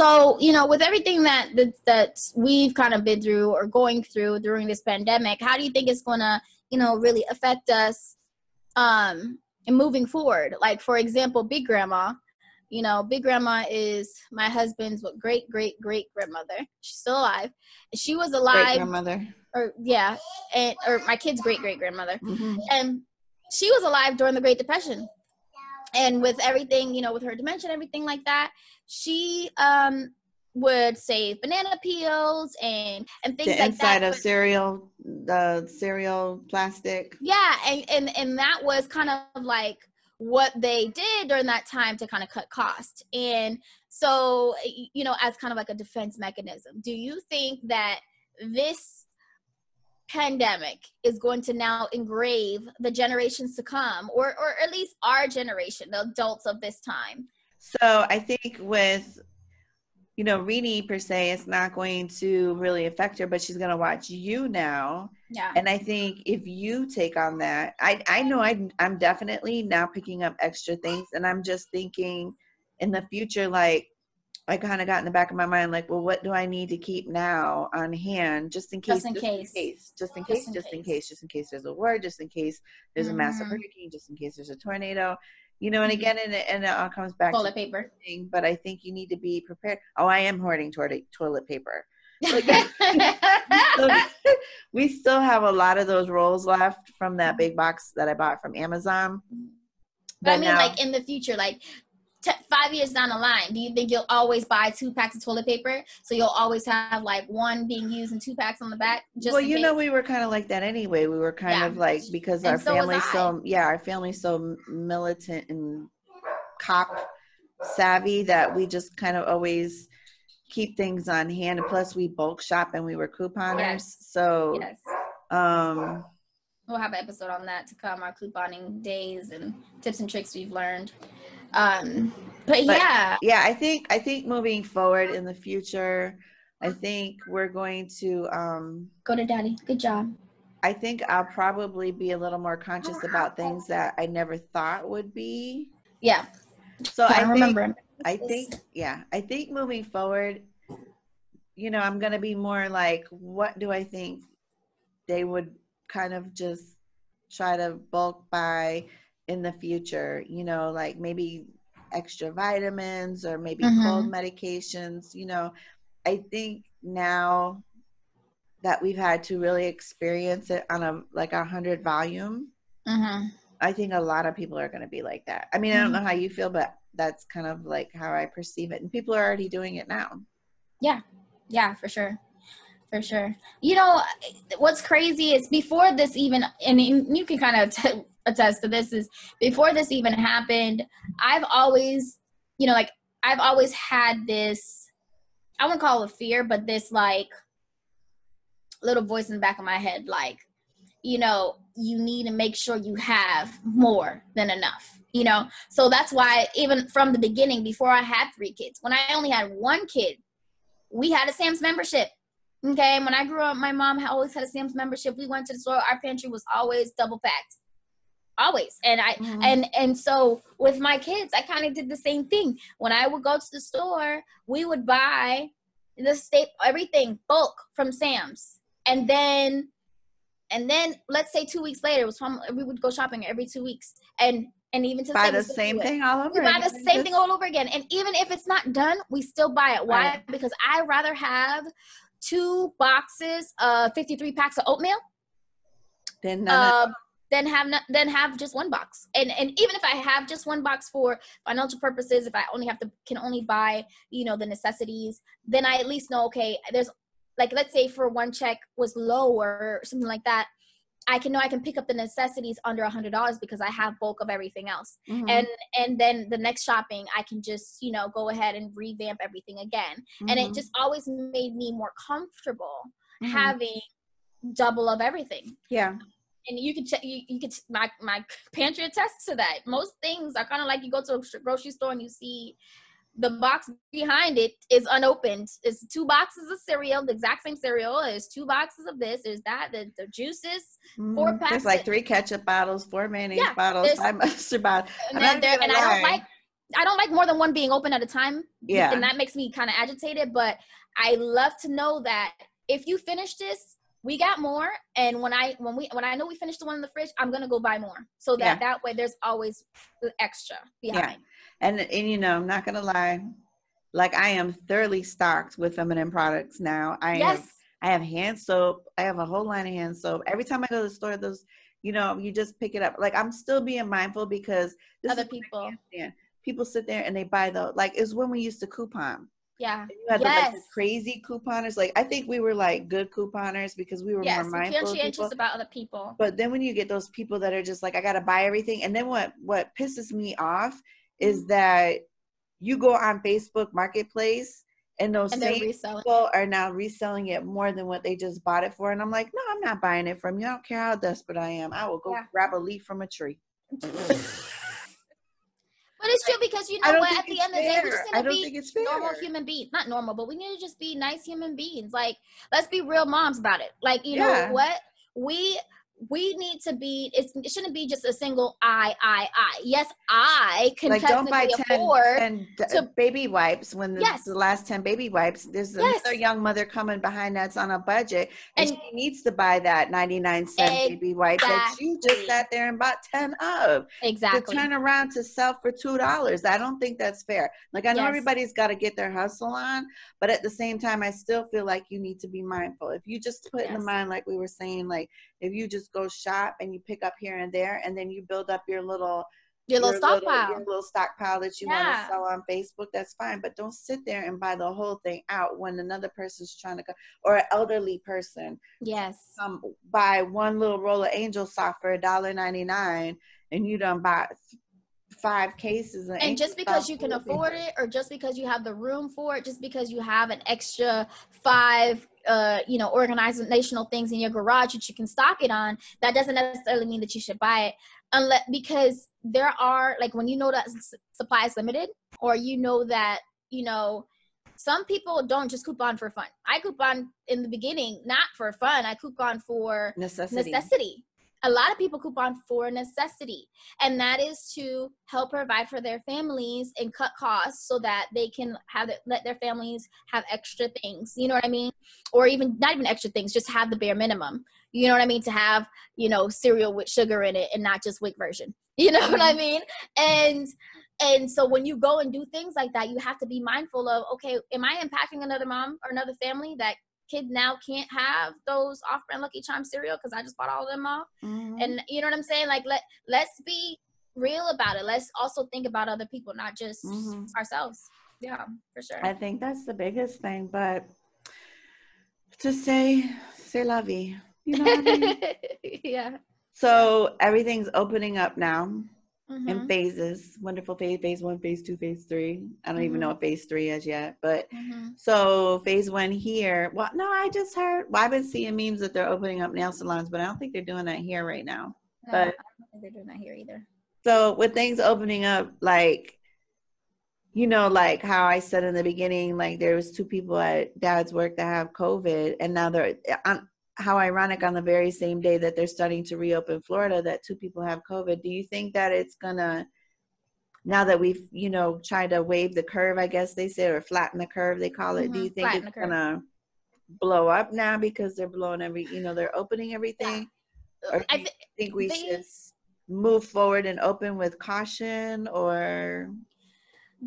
So, you know, with everything that, that that we've kind of been through or going through during this pandemic, how do you think it's going to, you know, really affect us um and moving forward? Like for example, Big Grandma, you know, Big Grandma is my husband's what great great great grandmother. She's still alive. She was alive. Great grandmother. Or yeah, and or my kid's great great grandmother, mm-hmm. and she was alive during the Great Depression and with everything you know with her dementia and everything like that she um would save banana peels and and things the like inside that. of cereal, the cereal plastic. Yeah, and, and and that was kind of like what they did during that time to kind of cut cost. And so you know, as kind of like a defense mechanism. Do you think that this pandemic is going to now engrave the generations to come or or at least our generation the adults of this time. So i think with you know Rini per se it's not going to really affect her but she's going to watch you now. Yeah. And i think if you take on that i i know I, i'm definitely now picking up extra things and i'm just thinking in the future like I kind of got in the back of my mind, like, well, what do I need to keep now on hand, just in case, just in just case, in case, just in case, just in, just case. in case, just in case there's a war, just in case there's mm-hmm. a massive mm-hmm. hurricane, just in case there's a tornado, you know. And mm-hmm. again, and it, and it all comes back toilet paper. Thing, but I think you need to be prepared. Oh, I am hoarding toilet toilet paper. we still have a lot of those rolls left from that big box that I bought from Amazon. But, but I mean, now, like in the future, like t- five years down the line, do you think you'll always buy two packs of toilet paper? So you'll always have like one being used and two packs on the back. well, you case? know, we were kind of like that anyway. We were kind yeah. of like because and our so family so yeah, our family's so militant and cop savvy that we just kind of always keep things on hand. And plus, we bulk shop and we were couponers, yes. so yes. um. We'll have an episode on that to come, our couponing days and tips and tricks we've learned. Um, but, but yeah, yeah, I think I think moving forward in the future, I think we're going to um, go to daddy. Good job. I think I'll probably be a little more conscious about things that I never thought would be. Yeah. So I, I remember. I think yeah, I think moving forward, you know, I'm gonna be more like, what do I think they would kind of just try to bulk buy in the future, you know, like maybe extra vitamins or maybe mm-hmm. cold medications, you know. I think now that we've had to really experience it on a like a hundred volume, mm-hmm. I think a lot of people are going to be like that. I mean, mm-hmm. I don't mm-hmm. know how you feel, but that's kind of like how I perceive it, and people are already doing it now. Yeah, yeah, for sure for sure. You know, what's crazy is before this even, and you can kind of t- attest to this, is before this even happened, I've always, you know, like I've always had this, I wouldn't call it fear, but this like little voice in the back of my head, like, you know, you need to make sure you have more than enough you know so that's why even from the beginning before i had three kids when i only had one kid we had a sam's membership Okay, when I grew up, my mom always had a Sam's membership. We went to the store. Our pantry was always double packed, always. And I mm-hmm. and and so with my kids, I kind of did the same thing. When I would go to the store, we would buy the state everything bulk from Sam's, and then and then let's say two weeks later, it was from we would go shopping every two weeks, and and even to buy the same thing all over. We buy the same thing all over again, and even if it's not done, we still buy it. Why? Right. Because I rather have two boxes of 53 packs of oatmeal then uh, then have not, then have just one box and and even if i have just one box for financial purposes if i only have to can only buy you know the necessities then i at least know okay there's like let's say for one check was low or something like that I can know I can pick up the necessities under a hundred dollars because I have bulk of everything else. Mm-hmm. And and then the next shopping I can just, you know, go ahead and revamp everything again. Mm-hmm. And it mm-hmm. just always made me more comfortable mm-hmm. having double of everything. Yeah. And you can check you, you could my my pantry attests to that. Most things are kind of like you go to a grocery store and you see the box behind it is unopened. It's two boxes of cereal, the exact same cereal. There's two boxes of this. There's that. The, the juices, mm, four packs. There's like three ketchup bottles, four mayonnaise yeah, bottles, five mustard bottles. And, there, and I don't like I don't like more than one being open at a time. Yeah. And that makes me kind of agitated. But I love to know that if you finish this, we got more. And when I when we when I know we finished the one in the fridge, I'm gonna go buy more. So that yeah. that way there's always the extra behind. Yeah. And and you know, I'm not gonna lie, like I am thoroughly stocked with feminine products now. I yes. Have, I have hand soap. I have a whole line of hand soap. Every time I go to the store, those you know, you just pick it up. Like I'm still being mindful because other people. Yeah, people sit there and they buy the like. It's when we used to coupon. Yeah. And you had yes. the, like, the crazy couponers. Like I think we were like good couponers because we were yes, more mindful. conscientious about other people. But then when you get those people that are just like, I gotta buy everything, and then what what pisses me off is mm-hmm. that you go on Facebook Marketplace and those and same people are now reselling it more than what they just bought it for. And I'm like, no, I'm not buying it from you. I don't care how desperate I am. I will go yeah. grab a leaf from a tree. It's true because you know what? At the end fair. of the day, we're just to be normal human beings. Not normal, but we need to just be nice human beings. Like, let's be real moms about it. Like, you yeah. know what? We we need to be it shouldn't be just a single I I I. Yes, I can like don't buy 10, afford 10 to, baby wipes when the, yes. the, last 10 baby wipes there's yes. another young mother coming behind that's on a budget and, and she needs to buy that 99 cent exactly. baby wipe that you just sat there and bought 10 of. Exactly. To turn around to sell for $2. I don't think that's fair. Like I know yes. everybody's got to get their hustle on, but at the same time I still feel like you need to be mindful. If you just put in the mind like we were saying like if you just go shop and you pick up here and there and then you build up your little your, little stockpile your little stockpile that you yeah. want to sell on facebook that's fine but don't sit there and buy the whole thing out when another person's trying to go or an elderly person. Yes. Um buy one little roll of angel soft for a dollar 99 and you don't buy five cases and just because you can afford it or just because you have the room for it just because you have an extra five uh you know organizational things in your garage that you can stock it on that doesn't necessarily mean that you should buy it. Unless because there are like when you know that supply is limited or you know that you know some people don't just coupon for fun. I coupon in the beginning not for fun i coupon for necessity. necessity a lot of people coupon for necessity and that is to help provide for their families and cut costs so that they can have it, let their families have extra things you know what i mean? Or even not even extra things just have the bare minimum you know what i mean? To have you know cereal with sugar in it and not just WIC version you know what i mm-hmm. mean? And and so when you go and do things like that you have to be mindful of okay am i impacting another mom or another family that kid now can't have those off-brand Lucky Charm cereal because I just bought all of them off. Mm-hmm. And you know what I'm saying? Like let let's be real about it. Let's also think about other people, not just mm-hmm. ourselves. Yeah, for sure. I think that's the biggest thing. But to say say la vie, you know I mean? yeah. So everything's opening up now mm-hmm. in phases. Wonderful phase, phase one, phase two, phase three. I don't mm-hmm. even know what phase three is yet. But mm-hmm. so phase one here. Well, no, I just heard. Well, I've been seeing memes that they're opening up nail salons, but I don't think they're doing that here right now. No, but I don't think they're doing that here either. So with things opening up, like you know, like how I said in the beginning, like there was two people at dad's work that have COVID, and now they're on how ironic on the very same day that they're starting to reopen Florida that two people have COVID. Do you think that it's gonna now that we've you know tried to wave the curve, I guess they say, or flatten the curve they call it? Mm-hmm. Do you think flatten it's gonna blow up now because they're blowing every you know they're opening everything, yeah. or do you th- think we they, should move forward and open with caution or?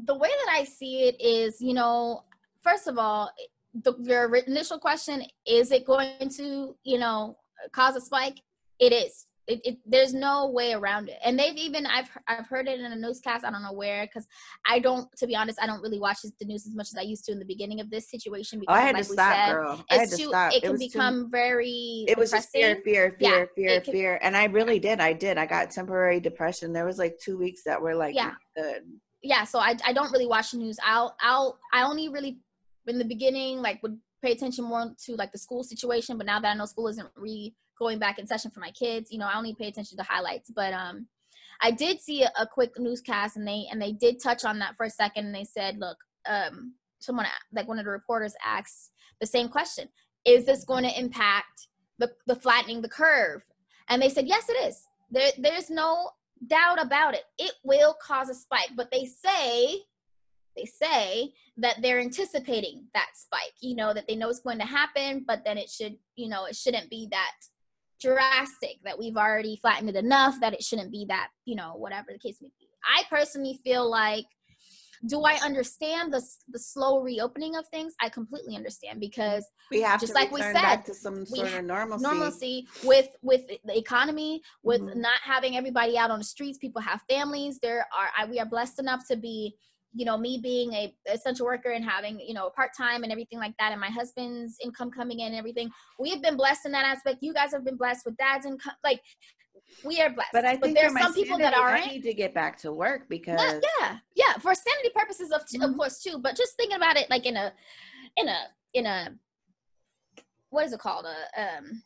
The way that I see it is, you know, first of all, the, your initial question is it going to you know cause a spike? It is. It, it, there's no way around it. And they've even i've i've heard it in a newscast i don't know where because i don't to be honest i don't really watch the news as much as i used to in the beginning of this situation because oh, I had like to stop, said, girl. I had to too, stop. it can become too, very it was just fear fear fear yeah, fear can, fear. And i really did. I did. I got temporary depression. There was like two weeks that were like yeah. good. Yeah so i, I don't really watch the news. I'll i'll i only really in the beginning like would pay attention more to like the school situation but now that i know school isn't re going back in session for my kids you know i only pay attention to highlights. But um i did see a, a quick newscast and they and they did touch on that for a second and they said look um someone like one of the reporters asked the same question. Is this going to impact the, the flattening the curve? And they said yes it is. There there's no doubt about it. It will cause a spike, but they say they say that they're anticipating that spike. You know that they know it's going to happen, but then it should, you know, it shouldn't be that drastic that we've already flattened it enough that it shouldn't be that, you know, whatever the case may be. I personally feel like do I understand the the slow reopening of things? I completely understand because we have just like we said to some sort of normalcy. Normalcy with with the economy, with mm-hmm. not having everybody out on the streets. People have families. There are I, we are blessed enough to be you know me being a essential worker and having you know part-time and everything like that and my husband's income coming in and everything we have been blessed in that aspect you guys have been blessed with dad's income like we are blessed. But I think but there's some people that aren't. I need to get back to work because Not, yeah, yeah, for sanity purposes of mm-hmm. of course too. But just thinking about it like in a in a in a what is it called a um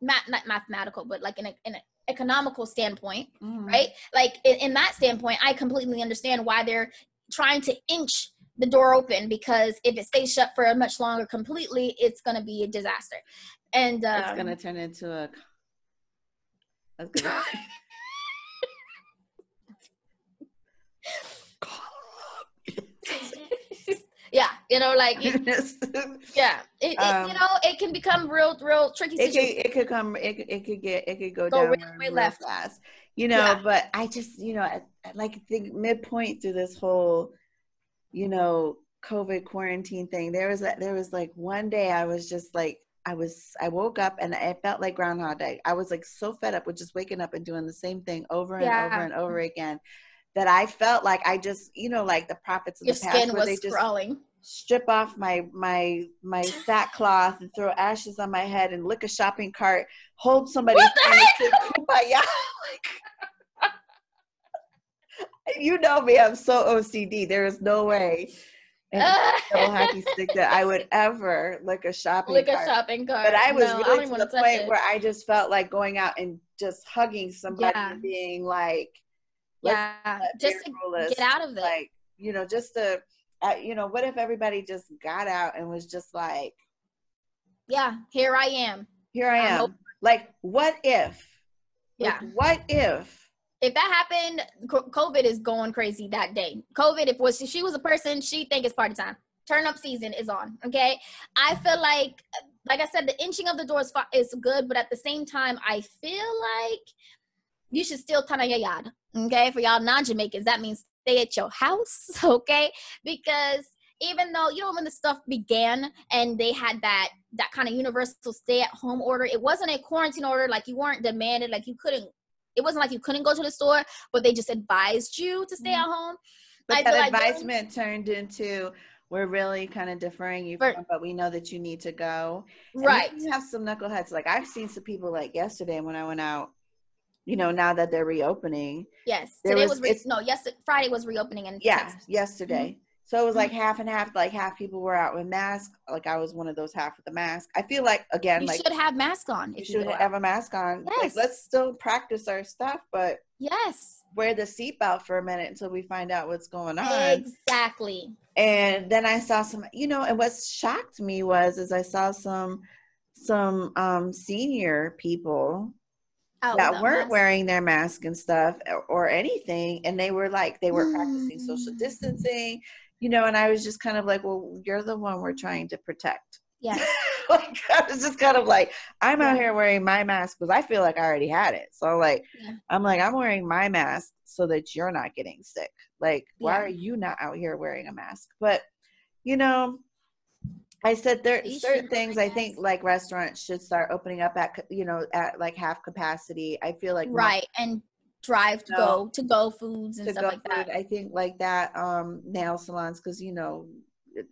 math not mathematical but like in a in an economical standpoint, mm-hmm. right? Like in, in that standpoint, I completely understand why they're trying to inch the door open because if it stays shut for a much longer completely, it's going to be a disaster. And um, it's going to turn into a that's good. yeah, you know, like it, yeah, it, it um, you know, it can become real, real tricky. It could, it could come, it, it could get, it could go, go down real, real left. fast, you know. Yeah. But I just, you know, I, I like think midpoint through this whole, you know, COVID quarantine thing. There was a, there was like one day I was just like I was I woke up and I felt like Groundhog Day. I was like so fed up with just waking up and doing the same thing over and yeah. over and over again that I felt like I just you know like the prophets of Your the past skin where they just crawling. strip off my my my sackcloth and throw ashes on my head and lick a shopping cart, hold somebody kumbaya. you know me, I'm so OCD. There is no way and no hockey stick that I would ever lick a shopping lick cart. a shopping cart. But I was no, really I to the point it. where I just felt like going out and just hugging somebody yeah. and being like, yeah, just to get out of it. Like, you know, just to, uh, you know, what if everybody just got out and was just like, yeah, here I am. Here I am. like, what if? Yeah. Like, what if? If that happened, COVID is going crazy that day. COVID, if was she was a person, she think it's party time. Turn up season is on. Okay, I feel like, like I said, the inching of the doors is good, but at the same time, I feel like you should still kind of your yard. Okay, for y'all non-Jamaicans, that means stay at your house. Okay, because even though you know when the stuff began and they had that that kind of universal stay at home order it wasn't a quarantine order like you weren't demanded like you couldn't it wasn't like you couldn't go to the store, but they just advised you to stay mm-hmm. at home. But I that advisement like turned into we're really kind of deferring you from, but we know that you need to go. And right. You have some knuckleheads. Like I've seen some people like yesterday when I went out. You know, now that they're reopening. Yes. Today was, was re- no. Yes, Friday was reopening and yeah, yesterday. Mm-hmm. So it was like mm-hmm. half and half. Like half people were out with masks. Like I was one of those half with the mask. I feel like again, you like should have mask on. If you should have a mask on. Yes. Like let's still practice our stuff, but yes, wear the seatbelt for a minute until we find out what's going on. Exactly. And then I saw some. You know, and what shocked me was is I saw some some um senior people Oh, that weren't mask. wearing their mask and stuff or, or, anything and they were like they were mm. practicing social mm. distancing you know, and I was just kind of like, well, you're the one we're trying to protect. Yeah. like I was just kind of like, I'm yeah. out here wearing my mask because I feel like I already had it. So like, yeah. I'm like, I'm wearing my mask so that you're not getting sick. Like, why yeah. are you not out here wearing a mask? But you know, I said there are certain things I think like restaurants should start opening up at you know at like half capacity. I feel like right and drive to no, go to go foods and stuff like food, that. I think like that um nail salons because you know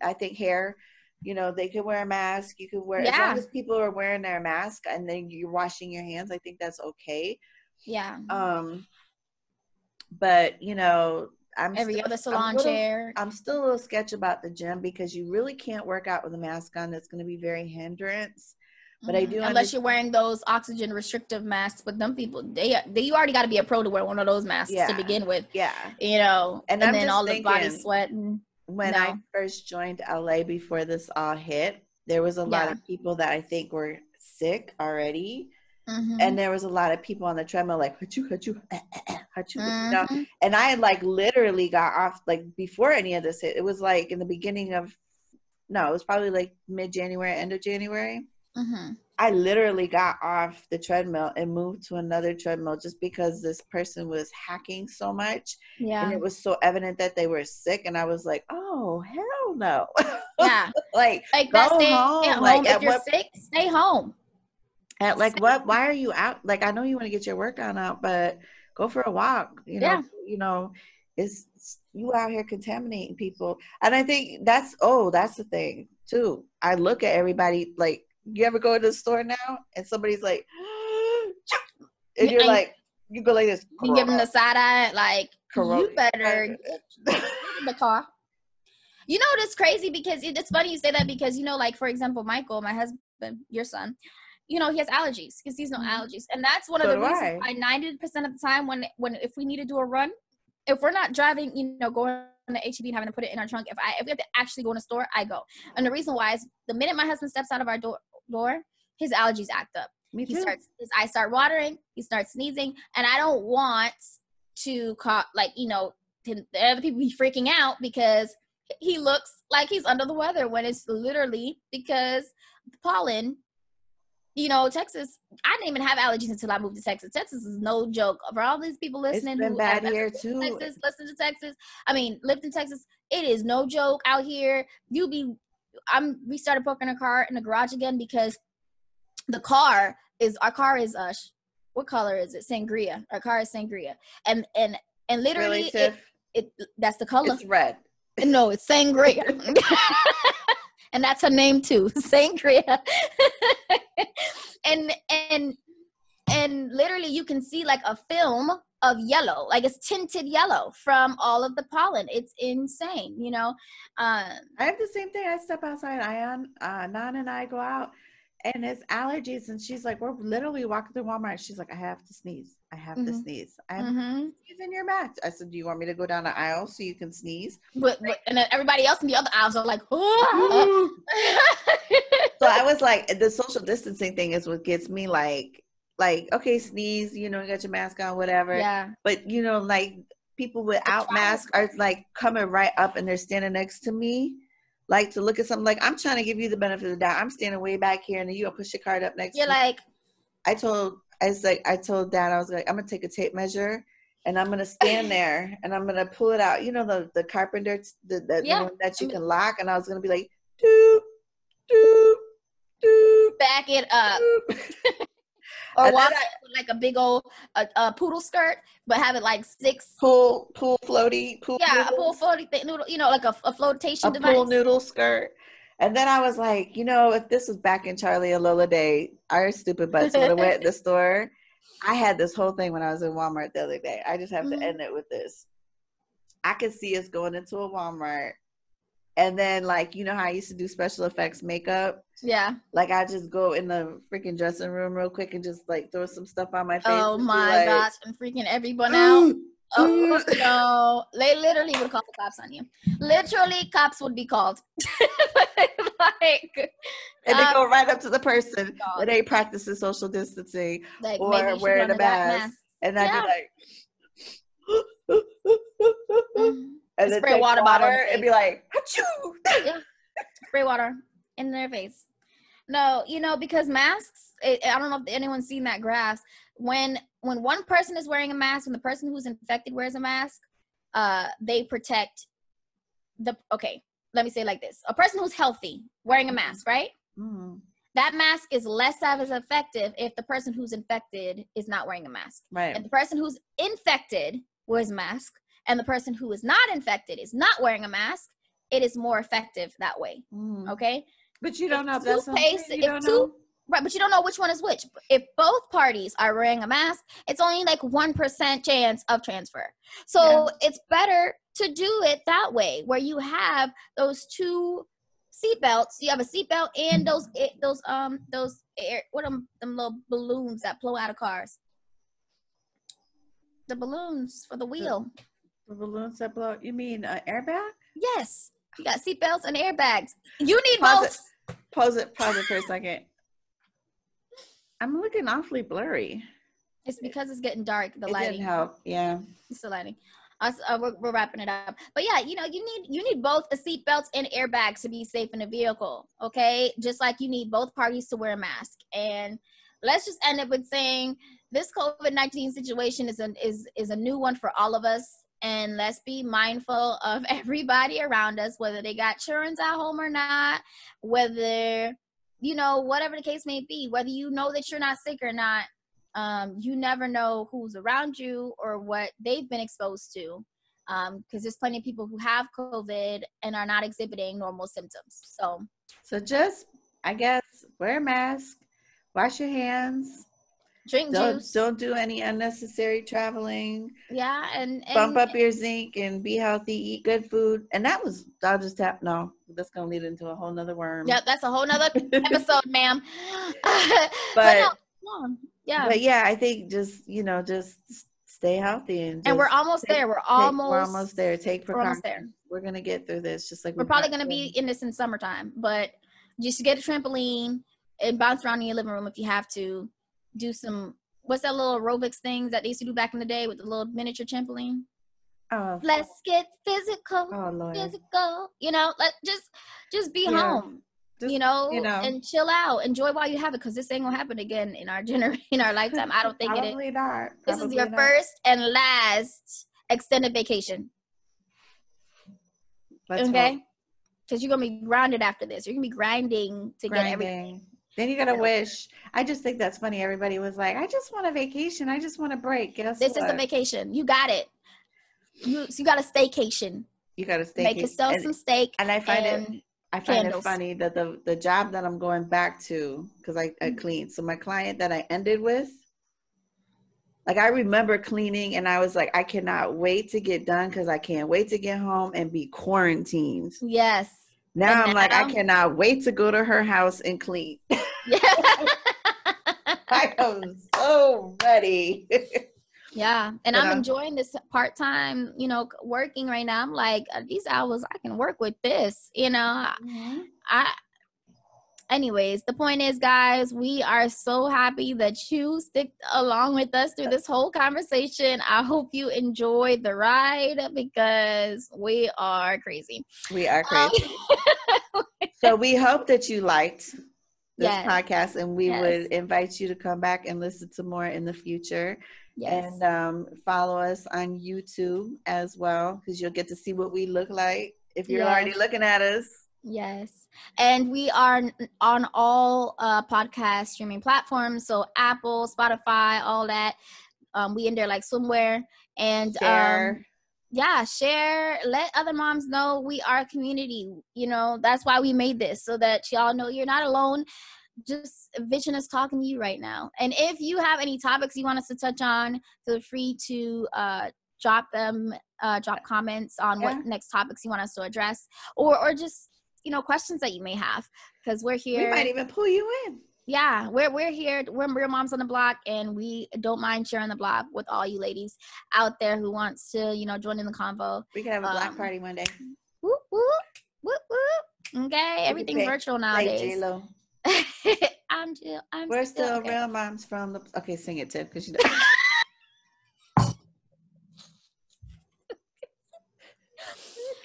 I think hair you know they could wear a mask you could wear yeah. as long as people are wearing their mask and then you're washing your hands I think that's okay. Yeah. Um but you know I'm every still, other salon I'm little, chair. I'm still a little sketch about the gym because you really can't work out with a mask on. That's going to be very hindrance. But mm-hmm. I do unless you're wearing those oxygen restrictive masks. But them people, they, they you already got to be a pro to wear one of those masks yeah. to begin with. Yeah, you know, and, and then all the body sweat. And, when no. I first joined LA before this all hit, there was a lot of people that I think were sick already. Mm-hmm. And there was a lot of people on the treadmill like hachu hachu hachu, you know. Mm-hmm. And I had like literally got off like before any of this hit. It was like in the beginning of no, it was probably like mid January, end of January. Mm-hmm. I literally got off the treadmill and moved to another treadmill just because this person was hacking so much. Yeah. And it was so evident that they were sick. And I was like, oh, hell no. Yeah. like, like go stay home. home. Like, if you're what, sick, stay home. At like, what? Why are you out? Like, I know you want to get your workout out, but go for a walk. You know, yeah. you know, it's you out here contaminating people. And I think that's, oh, that's the thing too. I look at everybody like, you ever go to the store now and somebody's like, and you're and like, you go like this. You give them the side eye, like, Corona. you better get in the car. You know, it's crazy because it's funny you say that because, you know, like, for example, Michael, my husband, your son, you know, he has allergies, he has seasonal mm-hmm. allergies. And that's one of the reasons I 90% of the time when, when, if we need to do a run, if we're not driving, you know, going to HEB and having to put it in our trunk, if I, if we have to actually go in a store, I go. And the reason why is the minute my husband steps out of our door, door, his allergies act up. Me too. He starts his eyes start watering, he starts sneezing, and I don't want to call like, you know, the other people be freaking out because he looks like he's under the weather when it's literally because the pollen you know, Texas, I didn't even have allergies until I moved to Texas. Texas is no joke. For all these people listening, it's been bad here too. Texas, listen to Texas. I mean, lived in Texas. It is no joke out here. You be I'm we started parking a car in the garage again because the car is our car is uh what color is it? Sangria. Our car is sangria. And and and literally really, it, it that's the color. It's red. No, it's sangria. and that's her name too, sangria. and and and literally you can see like a film of yellow like it's tinted yellow from all of the pollen. It's insane you know um i have the same thing. I step outside ion uh nan and i go out and it's allergies and she's like we're literally walking through walmart. She's like i have to sneeze. I have mm-hmm. to sneeze. I have mm-hmm. to sneeze in your mask i said do you want me to go down the aisle so you can sneeze? But, but and then everybody else in the other aisles are like oh. so i was like the social distancing thing is what gets me like like okay sneeze you know you got your mask on whatever. Yeah. But you know like people without masks are like coming right up and they're standing next to me like to look at something like i'm trying to give you the benefit of the doubt. I'm standing way back here and then you gonna push your card up next you're like i told i was like i told dad i was like i'm gonna take a tape measure and i'm gonna stand there and i'm gonna pull it out. You know the the carpenter the, the, yeah. one that you mm-hmm. can lock and i was gonna be like do do do back it up or walk I, like a big old uh, uh, poodle skirt, but have it like six pool pool floaty pool yeah noodles. a pool floaty thing, noodle you know like a, a flotation a device. pool noodle skirt. And then I was like, you know, if this was back in Charlie and Lola day, our stupid butts would have went at the store. I had this whole thing when I was in Walmart the other day. I just have mm-hmm. to end it with this. I could see us going into a Walmart and then like you know how I used to do special effects makeup. Yeah. Like I just go in the freaking dressing room real quick and just like throw some stuff on my face. Oh my like, gosh, I'm freaking everyone out. oh no. They literally would call the cops on you. Literally cops would be called. like and they go um, right up to the person that ain't practicing social distancing like, or wearing a mask. mask. And I'd yeah. be like mm-hmm and then spray water, bottle and be like, Achoo! yeah, spray water in their face. No, you know because masks. It, I don't know if anyone's seen that graph. When when one person is wearing a mask and the person who's infected wears a mask, uh, they protect the. Okay, let me say like this: a person who's healthy wearing a mask, right? Mm-hmm. That mask is less as effective if the person who's infected is not wearing a mask. Right. If the person who's infected wears a mask, and the person who is not infected is not wearing a mask, it is more effective that way. Mm. Okay. But you don't know if pace, you if two, know. Right, but you don't know which one is which. If both parties are wearing a mask, it's only like 1% chance of transfer. So yeah. it's better to do it that way where you have those two seatbelts. You have a seatbelt and those eh, those um those air what them them little balloons that blow out of cars. The balloons for the wheel. The balloons that blow. You mean an airbag? Yes. You got seatbelts and airbags. You need pause both. It. Pause it. Pause it for a second. I'm looking awfully blurry. It's because it's getting dark. The it lighting didn't help. Yeah. It's the lighting. Uh, uh, we're, we're, wrapping it up. But yeah, you know, you need you need both a seatbelt and airbags to be safe in a vehicle. Okay, just like you need both parties to wear a mask. And let's just end up with saying this COVID nineteen situation is a is is a new one for all of us. And let's be mindful of everybody around us, whether they got insurance at home or not, whether you know whatever the case may be, whether you know that you're not sick or not um, you never know who's around you or what they've been exposed to because um, there's plenty of people who have covid and are not exhibiting normal symptoms. So so just i guess wear a mask wash your hands drink don't, juice. don't do any unnecessary traveling. Yeah and, and bump up your zinc and be healthy eat good food. And that was i'll just tap no that's gonna lead into a whole nother worm. Yep that's a whole nother episode ma'am. But, but no, yeah. but yeah i think just you know just stay healthy and, and we're almost take, there. We're almost take, we're almost there. Take precautions we're, there. we're gonna get through this just like we're probably gonna be in this in summertime but just get a trampoline and bounce around in your living room if you have to do some what's that little aerobics thing that they used to do back in the day with the little miniature trampoline Oh, let's get physical. Oh, Lord. Physical. You know, let just just be yeah. home. Just, you, know, you know, and chill out. Enjoy while you have it, because this ain't gonna happen again in our generation, in our lifetime. I don't think Probably it. Not. Probably this is your not. first and last extended vacation. Let's okay, because you're gonna be grounded after this. You're gonna be grinding to grinding. get everything. Then you gotta wish. I just think that's funny. Everybody was like, "I just want a vacation. I just want a break." Guess this what? is a vacation. You got it. You so you got a staycation. You got a staycation. Make yourself and, some steak. And I find and it I find candles. it funny that the the job that I'm going back to because I, I Mm-hmm. clean. So my client that I ended with, like I remember cleaning, and I was like, I cannot wait to get done because I can't wait to get home and be quarantined. Yes. Now And I'm like, I cannot wait to go to her house and clean. Yeah. I am so ready. yeah. And I'm enjoying this part time, you know, working right now. I'm like, uh, these hours I can work with this, you know. I, I anyways, the point is, guys, we are so happy that you stick along with us through this whole conversation. I hope you enjoy the ride because we are crazy. We are crazy. Um, so we hope that you liked this Yes. podcast and we Yes. would invite you to come back and listen to more in the future yes. and um, follow us on youtube as well because you'll get to see what we look like if you're already looking at us Yes. And we are on all uh, podcast streaming platforms. So Apple, Spotify, all that. Um, we in there like somewhere. And um, yeah, share, let other moms know we are a community. You know, that's why we made this so that y'all know you're not alone. Just Vision is talking to you right now. And if you have any topics you want us to touch on, feel free to uh, drop them, uh, drop comments on Yeah. what next topics you want us to address, or or just you know questions that you may have because we're here we might even pull you in. Yeah we're we're here we're real moms on the block and we don't mind sharing the block with all you ladies out there who wants to you know join in the convo. We can have a black Um, party one day. whoop whoop whoop whoop. Okay everything's pick- virtual nowadays. I'm Jill. i'm we're still okay. real moms from the okay sing it tip because you know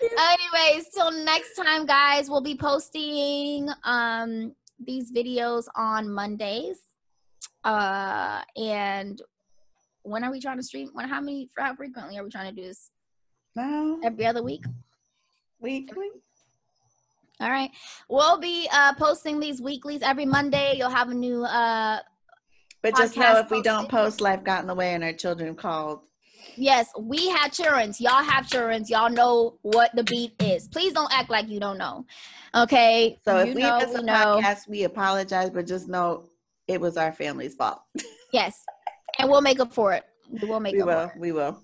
anyways till next time guys we'll be posting um these videos on mondays. Uh and when are we trying to stream? When how many For how frequently are we trying to do this? No every other week? weekly. All right. We'll be uh posting these weeklies every monday. You'll have a new uh but just know if we don't post life got in the way and our children called yes we have children y'all have children y'all know what the beat is. Please don't act like you don't know okay? So if You we know, miss a know. podcast we apologize but just know it was our family's fault. Yes and we'll make up for it. We will make we up for will we will.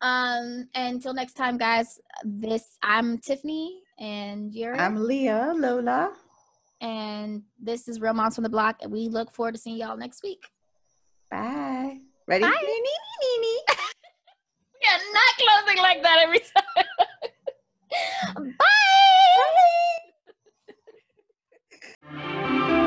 Um, until next time, guys. This I'm Tiffany, and you're, i'm leah lola. And this is Real Moms from the Block, and we look forward to seeing y'all next week. bye Ready? Bye. we are not closing like that every time. Bye. Bye.